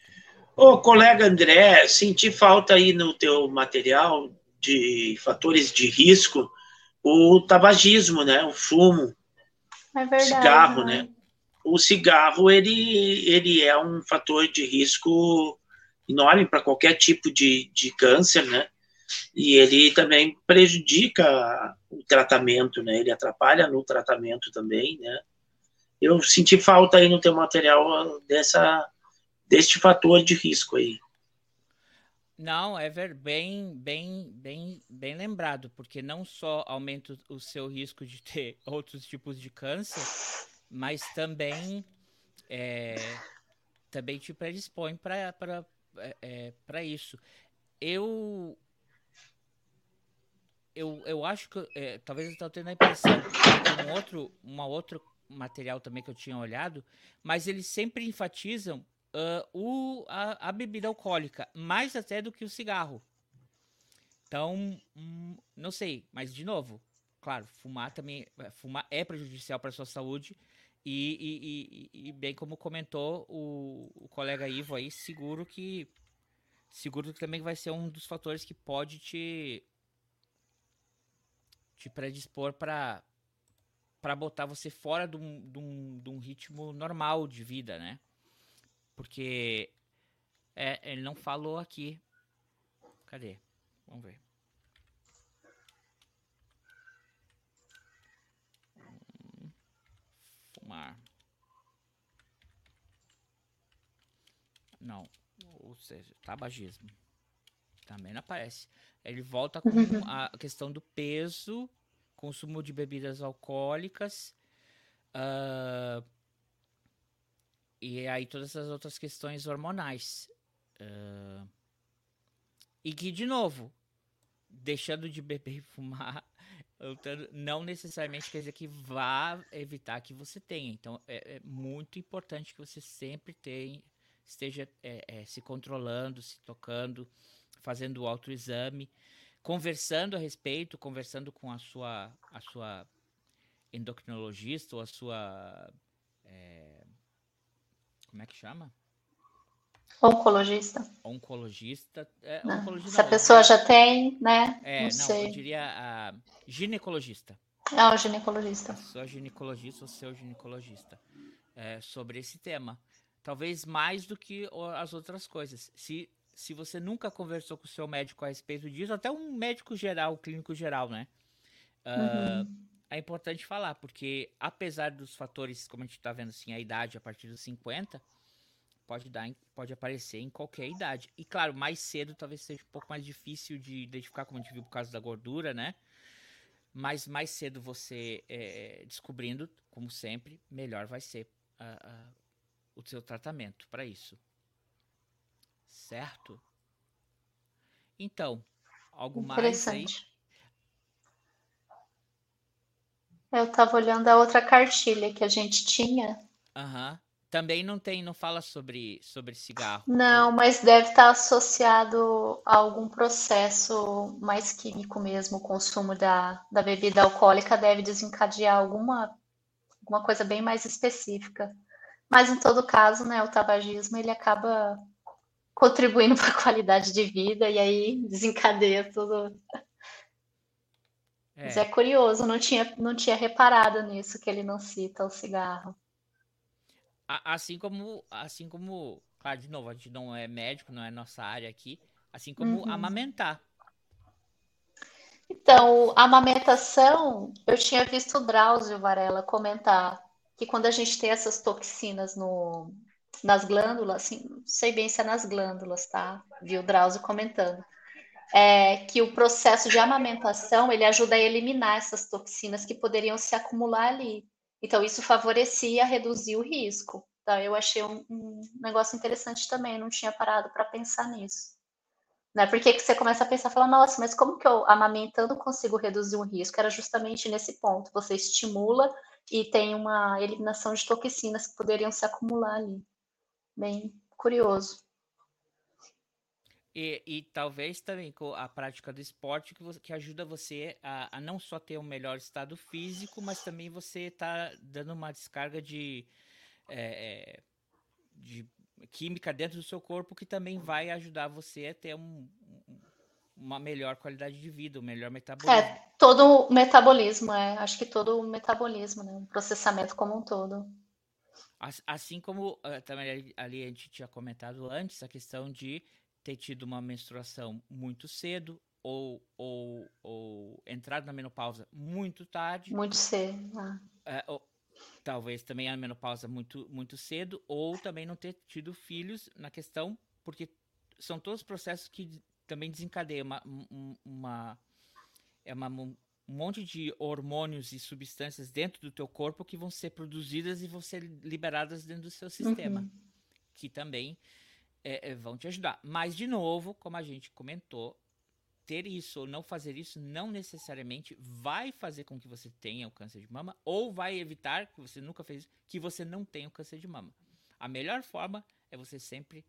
Ô, colega André, senti falta aí no teu material de fatores de risco o tabagismo, né? O fumo. É verdade. Cigarro, né? né? O cigarro, ele, ele é um fator de risco enorme para qualquer tipo de, de câncer, né? E ele também prejudica o tratamento, né? Ele atrapalha no tratamento também, né? Eu senti falta aí no teu material dessa deste fator de risco aí. Não, é bem, bem, bem, bem lembrado, porque não só aumenta o seu risco de ter (laughs) outros tipos de câncer, mas também é, também te predispõe para é, para isso. Eu eu, eu acho que é, talvez eu estou tendo a impressão que um outro, uma outro material também que eu tinha olhado, mas eles sempre enfatizam uh, o, a, a, bebida alcoólica, mais até do que o cigarro. Então, hum, não sei, mas de novo, claro, fumar também é, fumar é prejudicial para a sua saúde. E, e, e, e, bem como comentou o, o colega Ivo aí, seguro que seguro que também vai ser um dos fatores que pode te te predispor para para botar você fora de um, de, um, de um ritmo normal de vida, né? Porque é, ele não falou aqui. Cadê? Vamos ver. Fumar. Não. Ou seja, tabagismo. Também não aparece. Ele volta com uhum. a questão do peso, consumo de bebidas alcoólicas. Uh, e aí todas as outras questões hormonais. Uh, e que, de novo, deixando de beber e fumar, (laughs) não necessariamente quer dizer que vá evitar que você tenha. Então, é, é muito importante que você sempre tenha, esteja é, é, se controlando, se tocando, fazendo o autoexame, conversando a respeito, conversando com a sua, a sua endocrinologista ou a sua. É, como é que chama? Oncologista. Oncologista. É, oncologista Se a pessoa é, já tem, né? É, não, não sei. eu diria a ginecologista. Ah, o ginecologista. Sua ginecologista ou seu ginecologista. É, sobre esse tema. Talvez mais do que as outras coisas. Se se você nunca conversou com o seu médico a respeito disso, até um médico geral, clínico geral, né? Uh, é importante falar, porque apesar dos fatores, como a gente está vendo assim, a idade a partir dos 50, pode dar, pode aparecer em qualquer idade. E claro, mais cedo talvez seja um pouco mais difícil de identificar, como a gente viu por causa da gordura, né? Mas mais cedo você é, descobrindo, como sempre, melhor vai ser uh, uh, o seu tratamento para isso. Certo? Então, algo mais aí? Eu estava olhando a outra cartilha que a gente tinha. Aham. Uhum. Também não tem, não fala sobre, sobre cigarro. Não, mas deve estar associado a algum processo mais químico mesmo. O consumo da, da bebida alcoólica deve desencadear alguma, alguma coisa bem mais específica. Mas em todo caso, né, o tabagismo ele acaba contribuindo (laughs) para a qualidade de vida e aí desencadeia tudo. É. Mas é curioso, não tinha, não tinha reparado nisso que ele não cita o cigarro. Assim como, assim como, claro, de novo, a gente não é médico, não é nossa área aqui, assim como uhum. amamentar. Então, a amamentação, eu tinha visto o Drauzio Varela comentar que quando a gente tem essas toxinas no, nas glândulas, assim, não sei bem se é nas glândulas, tá? Viu o Drauzio comentando. É, que o processo de amamentação ele ajuda a eliminar essas toxinas que poderiam se acumular ali. Então, isso favorecia reduzir o risco. Então, eu achei um, um negócio interessante também, não tinha parado para pensar nisso. Né? Porque que você começa a pensar, fala, nossa, mas como que eu amamentando consigo reduzir o risco? Era justamente nesse ponto, você estimula e tem uma eliminação de toxinas que poderiam se acumular ali. Bem curioso. E, e, talvez também com a prática do esporte que, você, que ajuda você a, a, não só ter um melhor estado físico, mas também você está dando uma descarga de, é, é, de química dentro do seu corpo que também vai ajudar você a ter um, uma melhor qualidade de vida, um melhor metabolismo. É, todo o metabolismo, é. Acho que todo o metabolismo, né? O processamento como um todo. Assim como uh, também ali a gente tinha comentado antes, a questão de ter tido uma menstruação muito cedo ou, ou, ou entrado na menopausa muito tarde. Muito cedo. Ah. É, ou, talvez também a menopausa muito, muito cedo, ou também não ter tido filhos na questão, porque são todos processos que também desencadeiam uma, uma, é uma, um monte de hormônios e substâncias dentro do teu corpo que vão ser produzidas e vão ser liberadas dentro do seu sistema, uhum. que também é, é, vão te ajudar. Mas, de novo, como a gente comentou, ter isso ou não fazer isso não necessariamente vai fazer com que você tenha o câncer de mama ou vai evitar que você nunca fez que você não tenha o câncer de mama. A melhor forma é você sempre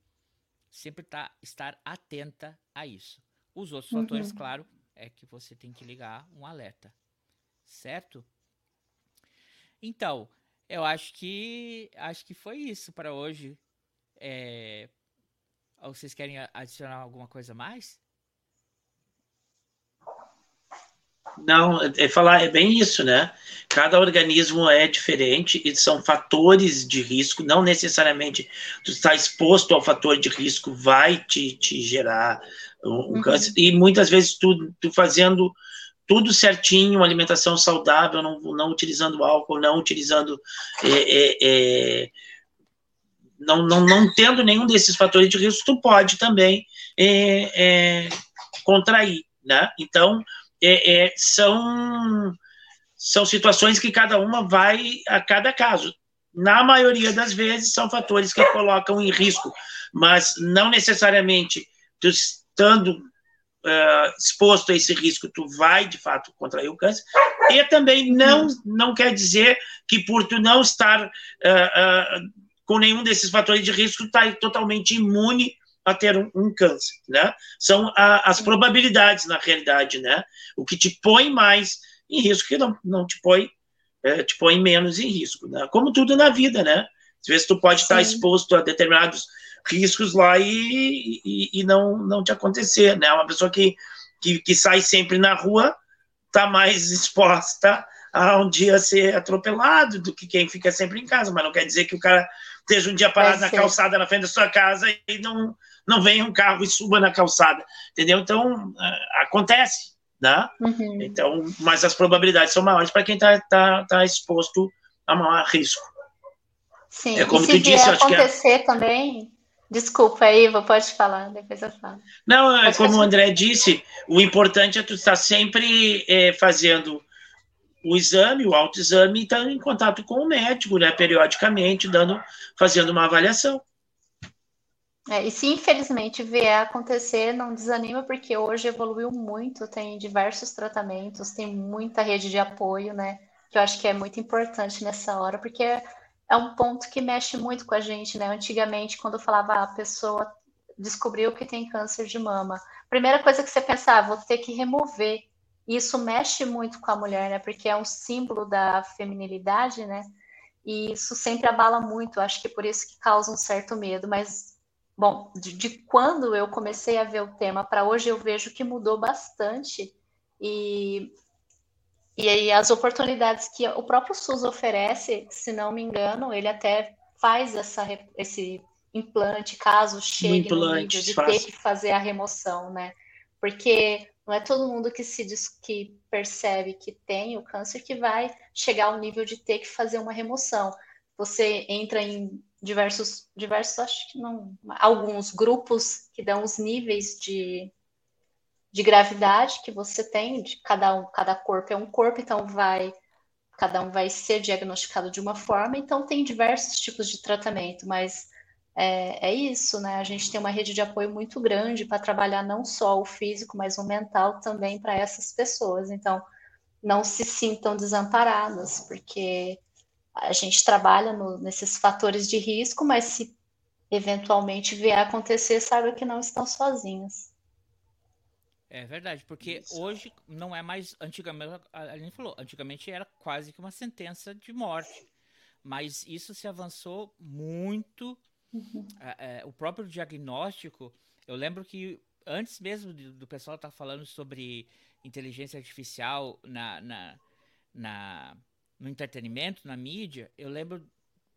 sempre tá, estar atenta a isso. Os outros uhum. fatores, claro, é que você tem que ligar um alerta. Certo? Então, eu acho que acho que foi isso para hoje. É, vocês querem adicionar alguma coisa mais? Não, é falar, é bem isso, né? Cada organismo é diferente e são fatores de risco, não necessariamente tu estar exposto ao fator de risco vai te, te gerar um uhum. câncer. E muitas vezes tu, tu fazendo tudo certinho, uma alimentação saudável, não, não utilizando álcool, não utilizando é, é, é, não, não, não tendo nenhum desses fatores de risco, tu pode também é, é, contrair, né? Então, são, são situações que cada uma vai a cada caso. Na maioria das vezes, são fatores que colocam em risco, mas não necessariamente tu estando uh, exposto a esse risco, tu vai, de fato, contrair o câncer. E também não, não quer dizer que por tu não estar... Uh, uh, com nenhum desses fatores de risco está totalmente imune a ter um, um câncer, né? São a, as probabilidades, na realidade, né? O que te põe mais em risco, que não, não te põe, é, te põe menos em risco, né? Como tudo na vida, né? Às vezes tu pode estar exposto a determinados riscos lá e, e, e, não, não te acontecer, né? Uma pessoa que, que, que sai sempre na rua está mais (laughs) exposta a um dia ser atropelado do que quem fica sempre em casa, mas não quer dizer que o cara esteja um dia parado na calçada na frente da sua casa e não, não venha um carro e suba na calçada, entendeu? Então, uh, acontece, né? Uhum. Então, mas as probabilidades são maiores para quem está tá, tá exposto a maior risco. Sim, é como e se tu disse, acontecer que é... também, desculpa, Iva, pode falar, depois eu falo. Não, é como o André disse, o importante é tu estar sempre é, fazendo o exame, o autoexame, e estar em contato com o médico, né, periodicamente, dando, fazendo uma avaliação. É, e se infelizmente vier a acontecer, não desanima, porque hoje evoluiu muito, tem diversos tratamentos, tem muita rede de apoio, né? Que eu acho que é muito importante nessa hora, porque é um ponto que mexe muito com a gente, né? Antigamente, quando eu falava, ah, a pessoa descobriu que tem câncer de mama, primeira coisa que você pensava, ah, vou ter que remover. Isso mexe muito com a mulher, né? Porque é um símbolo da feminilidade, né? E isso sempre abala muito, acho que por isso que causa um certo medo, mas Bom, de, de quando eu comecei a ver o tema para hoje, eu vejo que mudou bastante. E, e aí as oportunidades que o próprio SUS oferece, se não me engano, ele até faz essa, esse implante caso chegue no nível de ter que fazer a remoção, né? Porque não é todo mundo que se diz, que percebe que tem o câncer que vai chegar ao nível de ter que fazer uma remoção. Você entra em diversos, diversos, acho que não, alguns grupos que dão os níveis de, de gravidade que você tem, de cada um, cada corpo é um corpo, então vai, cada um vai ser diagnosticado de uma forma, então tem diversos tipos de tratamento, mas é, é isso, né? A gente tem uma rede de apoio muito grande para trabalhar não só o físico, mas o mental também para essas pessoas. Então, não se sintam desamparadas, porque a gente trabalha no, nesses fatores de risco, mas se eventualmente vier a acontecer, saiba que não estão sozinhos. É verdade, porque Isso. hoje não é mais. Antigamente, a gente falou, antigamente era quase que uma sentença de morte. Mas isso se avançou muito. Uhum. É, é, o próprio diagnóstico, eu lembro que antes mesmo do, do pessoal estar tá falando sobre inteligência artificial na, na, na no entretenimento, na mídia, eu lembro,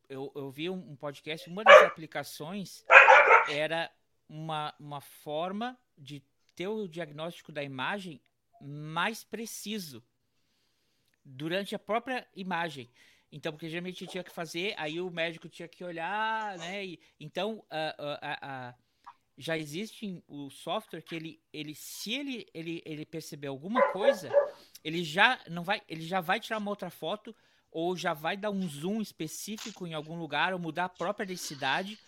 eu, eu vi um, um podcast, uma das aplicações era uma, uma forma de ter o diagnóstico da imagem mais preciso durante a própria imagem. Então, porque geralmente tinha que fazer, aí o médico tinha que olhar, né? E, então, uh, já existe o software que ele, ele se ele, ele, ele perceber alguma coisa, ele já não vai, ele já vai tirar uma outra foto ou já vai dar um zoom específico em algum lugar ou mudar a própria densidade,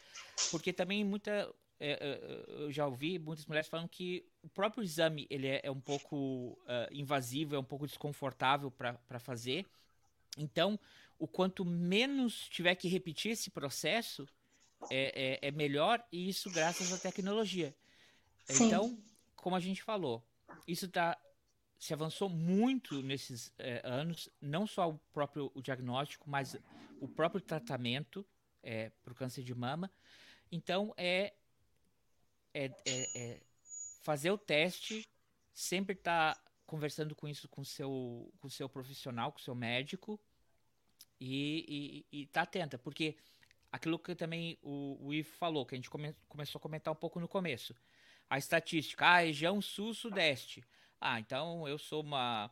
porque também muita eu já ouvi muitas mulheres falando que o próprio exame ele é, é um pouco invasivo, é um pouco desconfortável para fazer. Então, o quanto menos tiver que repetir esse processo, é, é, é melhor, e isso graças à tecnologia. Sim. Então, como a gente falou, isso está se avançou muito nesses é, anos, não só o próprio o diagnóstico, mas o próprio tratamento é, para o câncer de mama. Então, é, é, é, é fazer o teste, sempre estar tá conversando com isso com seu, o com seu profissional, com o seu médico, e, e, tá atenta, porque aquilo que também o, o Ivo falou, que a gente come, começou a comentar um pouco no começo, a estatística, a região sul-sudeste, ah, então eu sou uma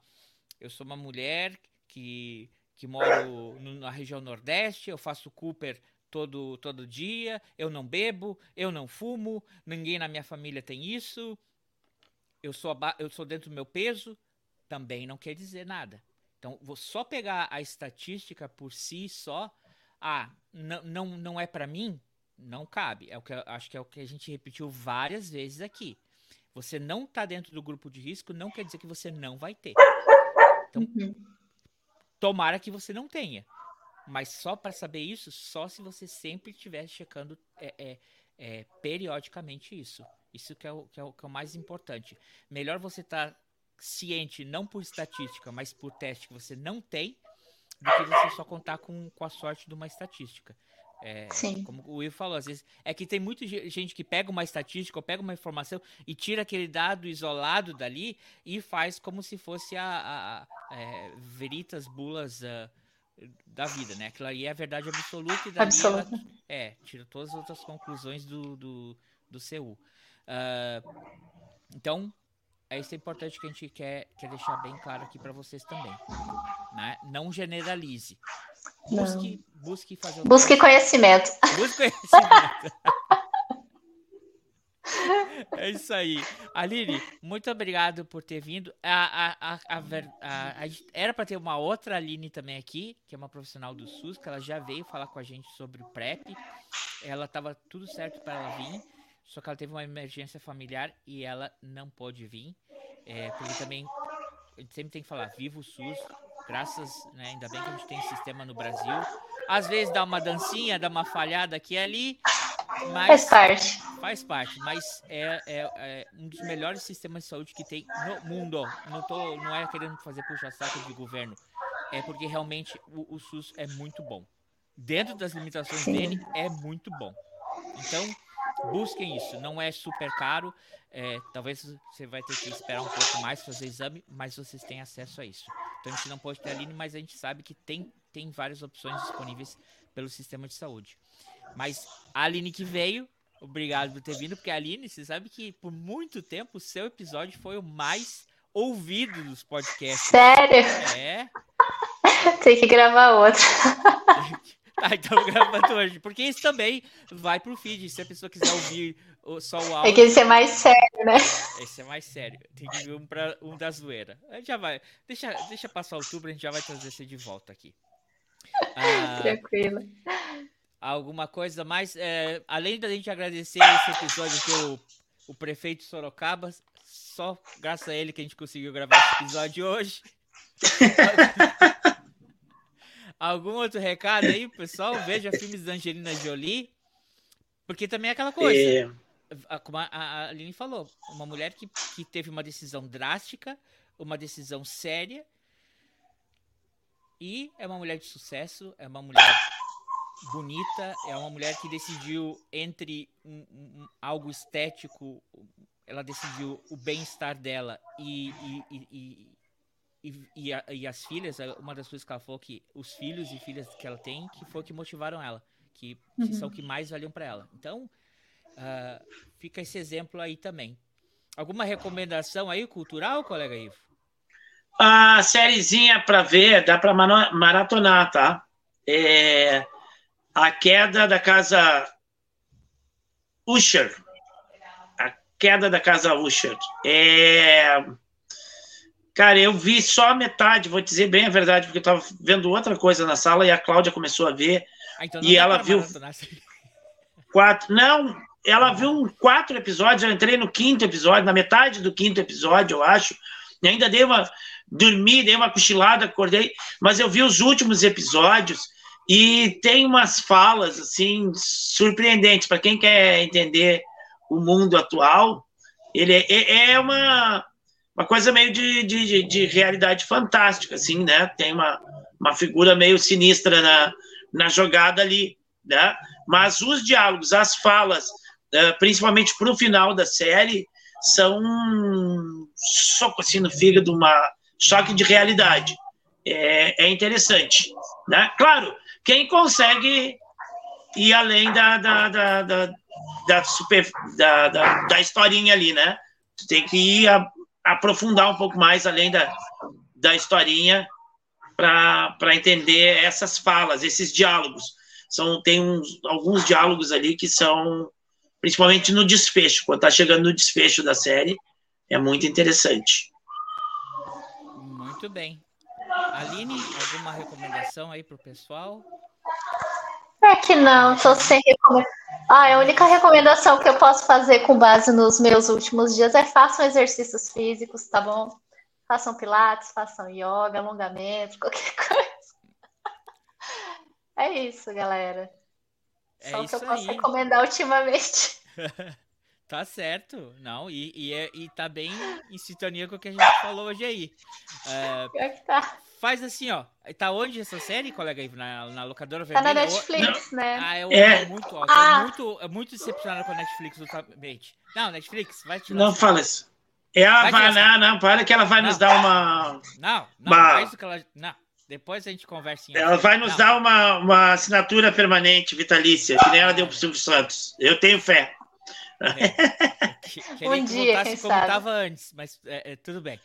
eu sou uma mulher que que moro na região Nordeste, eu faço Cooper todo todo dia, eu não bebo, eu não fumo, ninguém na minha família tem isso. Eu sou eu sou dentro do meu peso, também não quer dizer nada. Então, vou só pegar a estatística por si só, ah, não, não, não é para mim, não cabe. É o que acho que é o que a gente repetiu várias vezes aqui. Você não está dentro do grupo de risco, não quer dizer que você não vai ter. Então, uhum. tomara que você não tenha. Mas só para saber isso, só se você sempre estiver checando é, é, é, periodicamente isso. Isso que é, o, que, é o, que é o mais importante. Melhor você estar tá ciente, não por estatística, mas por teste que você não tem, do que você só contar com, com a sorte de uma estatística. É, Sim. Como o Will falou, às vezes é que tem muita gente que pega uma estatística ou pega uma informação e tira aquele dado isolado dali e faz como se fosse a, a, a é, veritas bulas uh, da vida, né? Aquilo aí é a verdade absoluta e dali absoluta. Ela, é, tira todas as outras conclusões do, do, do CU. Uh, então, é isso é importante que a gente quer, quer deixar bem claro aqui para vocês também. Né? Não generalize. Busque, Não. busque fazer Busque conhecimento. Busque conhecimento. (laughs) É isso aí. Aline, muito obrigado por ter vindo. A, a, a, era para ter uma outra Aline também aqui, que é uma profissional do SUS, que ela já veio falar com a gente sobre o PrEP. Ela estava tudo certo para ela vir, só que ela teve uma emergência familiar e ela não pôde vir. É, porque também, a gente sempre tem que falar, viva o SUS, graças, né, ainda bem que a gente tem sistema no Brasil. Às vezes dá uma dancinha, dá uma falhada aqui e ali, mas faz parte. Faz parte, mas é, é, é, um dos melhores sistemas de saúde que tem no mundo. Não, tô, não é querendo fazer puxa-saco de governo. É porque realmente o, o, SUS é muito bom. Dentro das limitações Sim. dele, é muito bom. Então, busquem isso. Não é super caro. É, talvez você vai ter que esperar um pouco mais fazer exame, mas vocês têm acesso a isso. Então a gente não pode ter a Aline, mas a gente sabe que tem, tem várias opções disponíveis pelo sistema de saúde. Mas a Aline que veio, obrigado por ter vindo, porque a Aline, você sabe que por muito tempo o seu episódio foi o mais ouvido dos podcasts. Sério? É. (laughs) Tem que gravar outro. (laughs) Ah, então gravando hoje. Porque isso também vai pro feed. Se a pessoa quiser ouvir só o áudio. É que esse é mais sério, né? Esse é mais sério. Tem que ver um, pra, um da zoeira. A gente já vai. Deixa, deixa passar outubro, a gente já vai trazer você de volta aqui. Ah, (laughs) Tranquilo alguma coisa mais. É, além da gente agradecer esse episódio que o, o prefeito Sorocaba, só graças a ele que a gente conseguiu gravar esse episódio hoje. (laughs) Algum outro recado aí, pessoal? Veja filmes da Angelina Jolie. Porque também é aquela coisa. É... Como a Aline falou, uma mulher que, que teve uma decisão drástica, uma decisão séria. E é uma mulher de sucesso, é uma mulher bonita, é uma mulher que decidiu entre um, um, algo estético, ela decidiu o bem-estar dela e, e, e, e, a, e, as filhas, uma das coisas que ela falou que os filhos e filhas que ela tem, que foi que motivaram ela, que, que uhum. são que mais valiam para ela. Então, uh, fica esse exemplo aí também. Alguma recomendação aí cultural, colega Ivo? A sériezinha para ver, dá para maratonar, tá? É, a queda da casa Usher. A queda da casa Usher. É... Cara, eu vi só a metade, vou dizer bem a verdade, porque eu estava vendo outra coisa na sala e a Cláudia começou a ver. Ah, então e ela viu. (laughs) Quatro. Não, ela viu quatro episódios, eu entrei no quinto episódio, na metade do quinto episódio, eu acho. E ainda dei uma. Dormi, dei uma cochilada, acordei, mas eu vi os últimos episódios e tem umas falas assim surpreendentes para quem quer entender o mundo atual. Ele é, é, é uma, uma coisa meio de, de, de, realidade fantástica, assim, né? Tem uma, uma figura meio sinistra na, na jogada ali, né? Mas os diálogos, as falas, eh, principalmente para o final da série, são um soco assim no fígado, uma choque de realidade. É, é interessante, né? Claro, quem consegue ir além da, da, da, da, da super, da, da, da, historinha ali, né? Tu tem que ir a, aprofundar um pouco mais além da, da historinha para entender essas falas, esses diálogos. São, tem uns, alguns diálogos ali que são, principalmente no desfecho, quando está chegando no desfecho da série, é muito interessante. Muito bem. Aline, alguma recomendação aí para o pessoal? É que não, tô sem recomendação. Ah, a única recomendação que eu posso fazer com base nos meus últimos dias é façam exercícios físicos, tá bom? Façam pilates, façam yoga, alongamento, (laughs) qualquer coisa. É isso, galera. É Só o que eu posso aí. recomendar ultimamente. (laughs) Tá certo, não, e, e, é, e tá bem em sintonia com o que a gente falou hoje aí. Uh, Pior que tá. Faz assim, ó. Tá onde essa série, colega? Na, na locadora vermelha? Tá na Netflix, o... né? Ah, é, é. muito, ó, ah. é muito, é muito decepcionado com a Netflix ultimamente. Não, Netflix, vai tirar. Não fala isso. Ela vai, vai não, não, para que ela vai não. nos dar uma. Não, não, uma... É que ela. Não. Depois a gente conversa em Ela vai nos não. dar uma, uma assinatura permanente, vitalícia, que nem ela deu pro Silvio Santos. Eu tenho fé. É, queria um que dia, voltasse como estava antes, mas é, é, tudo bem.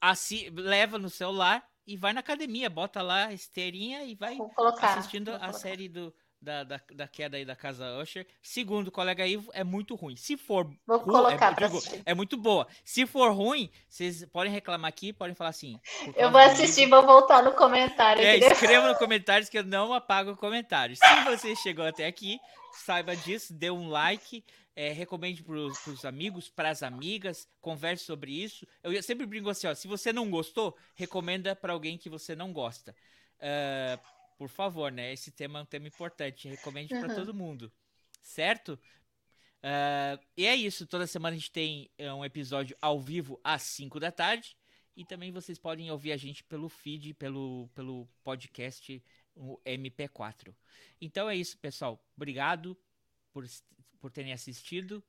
Assim, leva no celular e vai na academia, bota lá a esteirinha e vai colocar, assistindo a série do, da, da, da, queda aí da casa Usher. Segundo o colega Ivo, é muito ruim. Se for Vou ruim, colocar é, digo, é, muito boa. Se for ruim, vocês podem reclamar aqui, podem falar assim. Eu vou assistir, vou voltar no comentário. É, escreva no comentários que eu não apago o comentário. Se você chegou até aqui, saiba disso, dê um like, é, recomende para os amigos, para as amigas, converse sobre isso. Eu sempre brinco assim, ó, se você não gostou, recomenda para alguém que você não gosta. Uh, por favor, né? Esse tema é um tema importante. Recomende uhum. para todo mundo. Certo? Uh, e é isso. Toda semana a gente tem eh, um episódio ao vivo às 5 da tarde. E também vocês podem ouvir a gente pelo feed, pelo, pelo podcast o MP4. Então é isso, pessoal. Obrigado por, por terem assistido.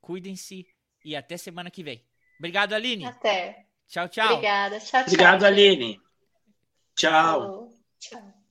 Cuidem-se e até semana que vem. Obrigado, Aline. Até. Tchau, tchau. Obrigada. Tchau, tchau. Obrigado, Aline. Tchau. Tchau.